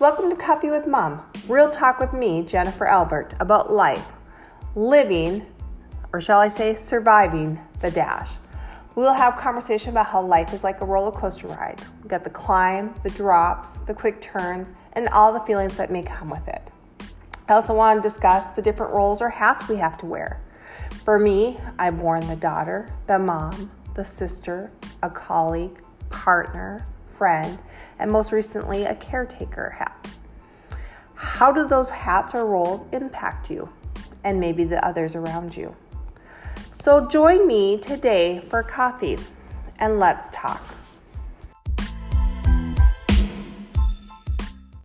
Welcome to Coffee with Mom, real talk with me, Jennifer Albert, about life, living, or shall I say, surviving the dash. We'll have conversation about how life is like a roller coaster ride. We got the climb, the drops, the quick turns, and all the feelings that may come with it. I also want to discuss the different roles or hats we have to wear. For me, I've worn the daughter, the mom, the sister, a colleague, partner, friend, and most recently, a caretaker hat. How do those hats or roles impact you and maybe the others around you? So join me today for coffee and let's talk.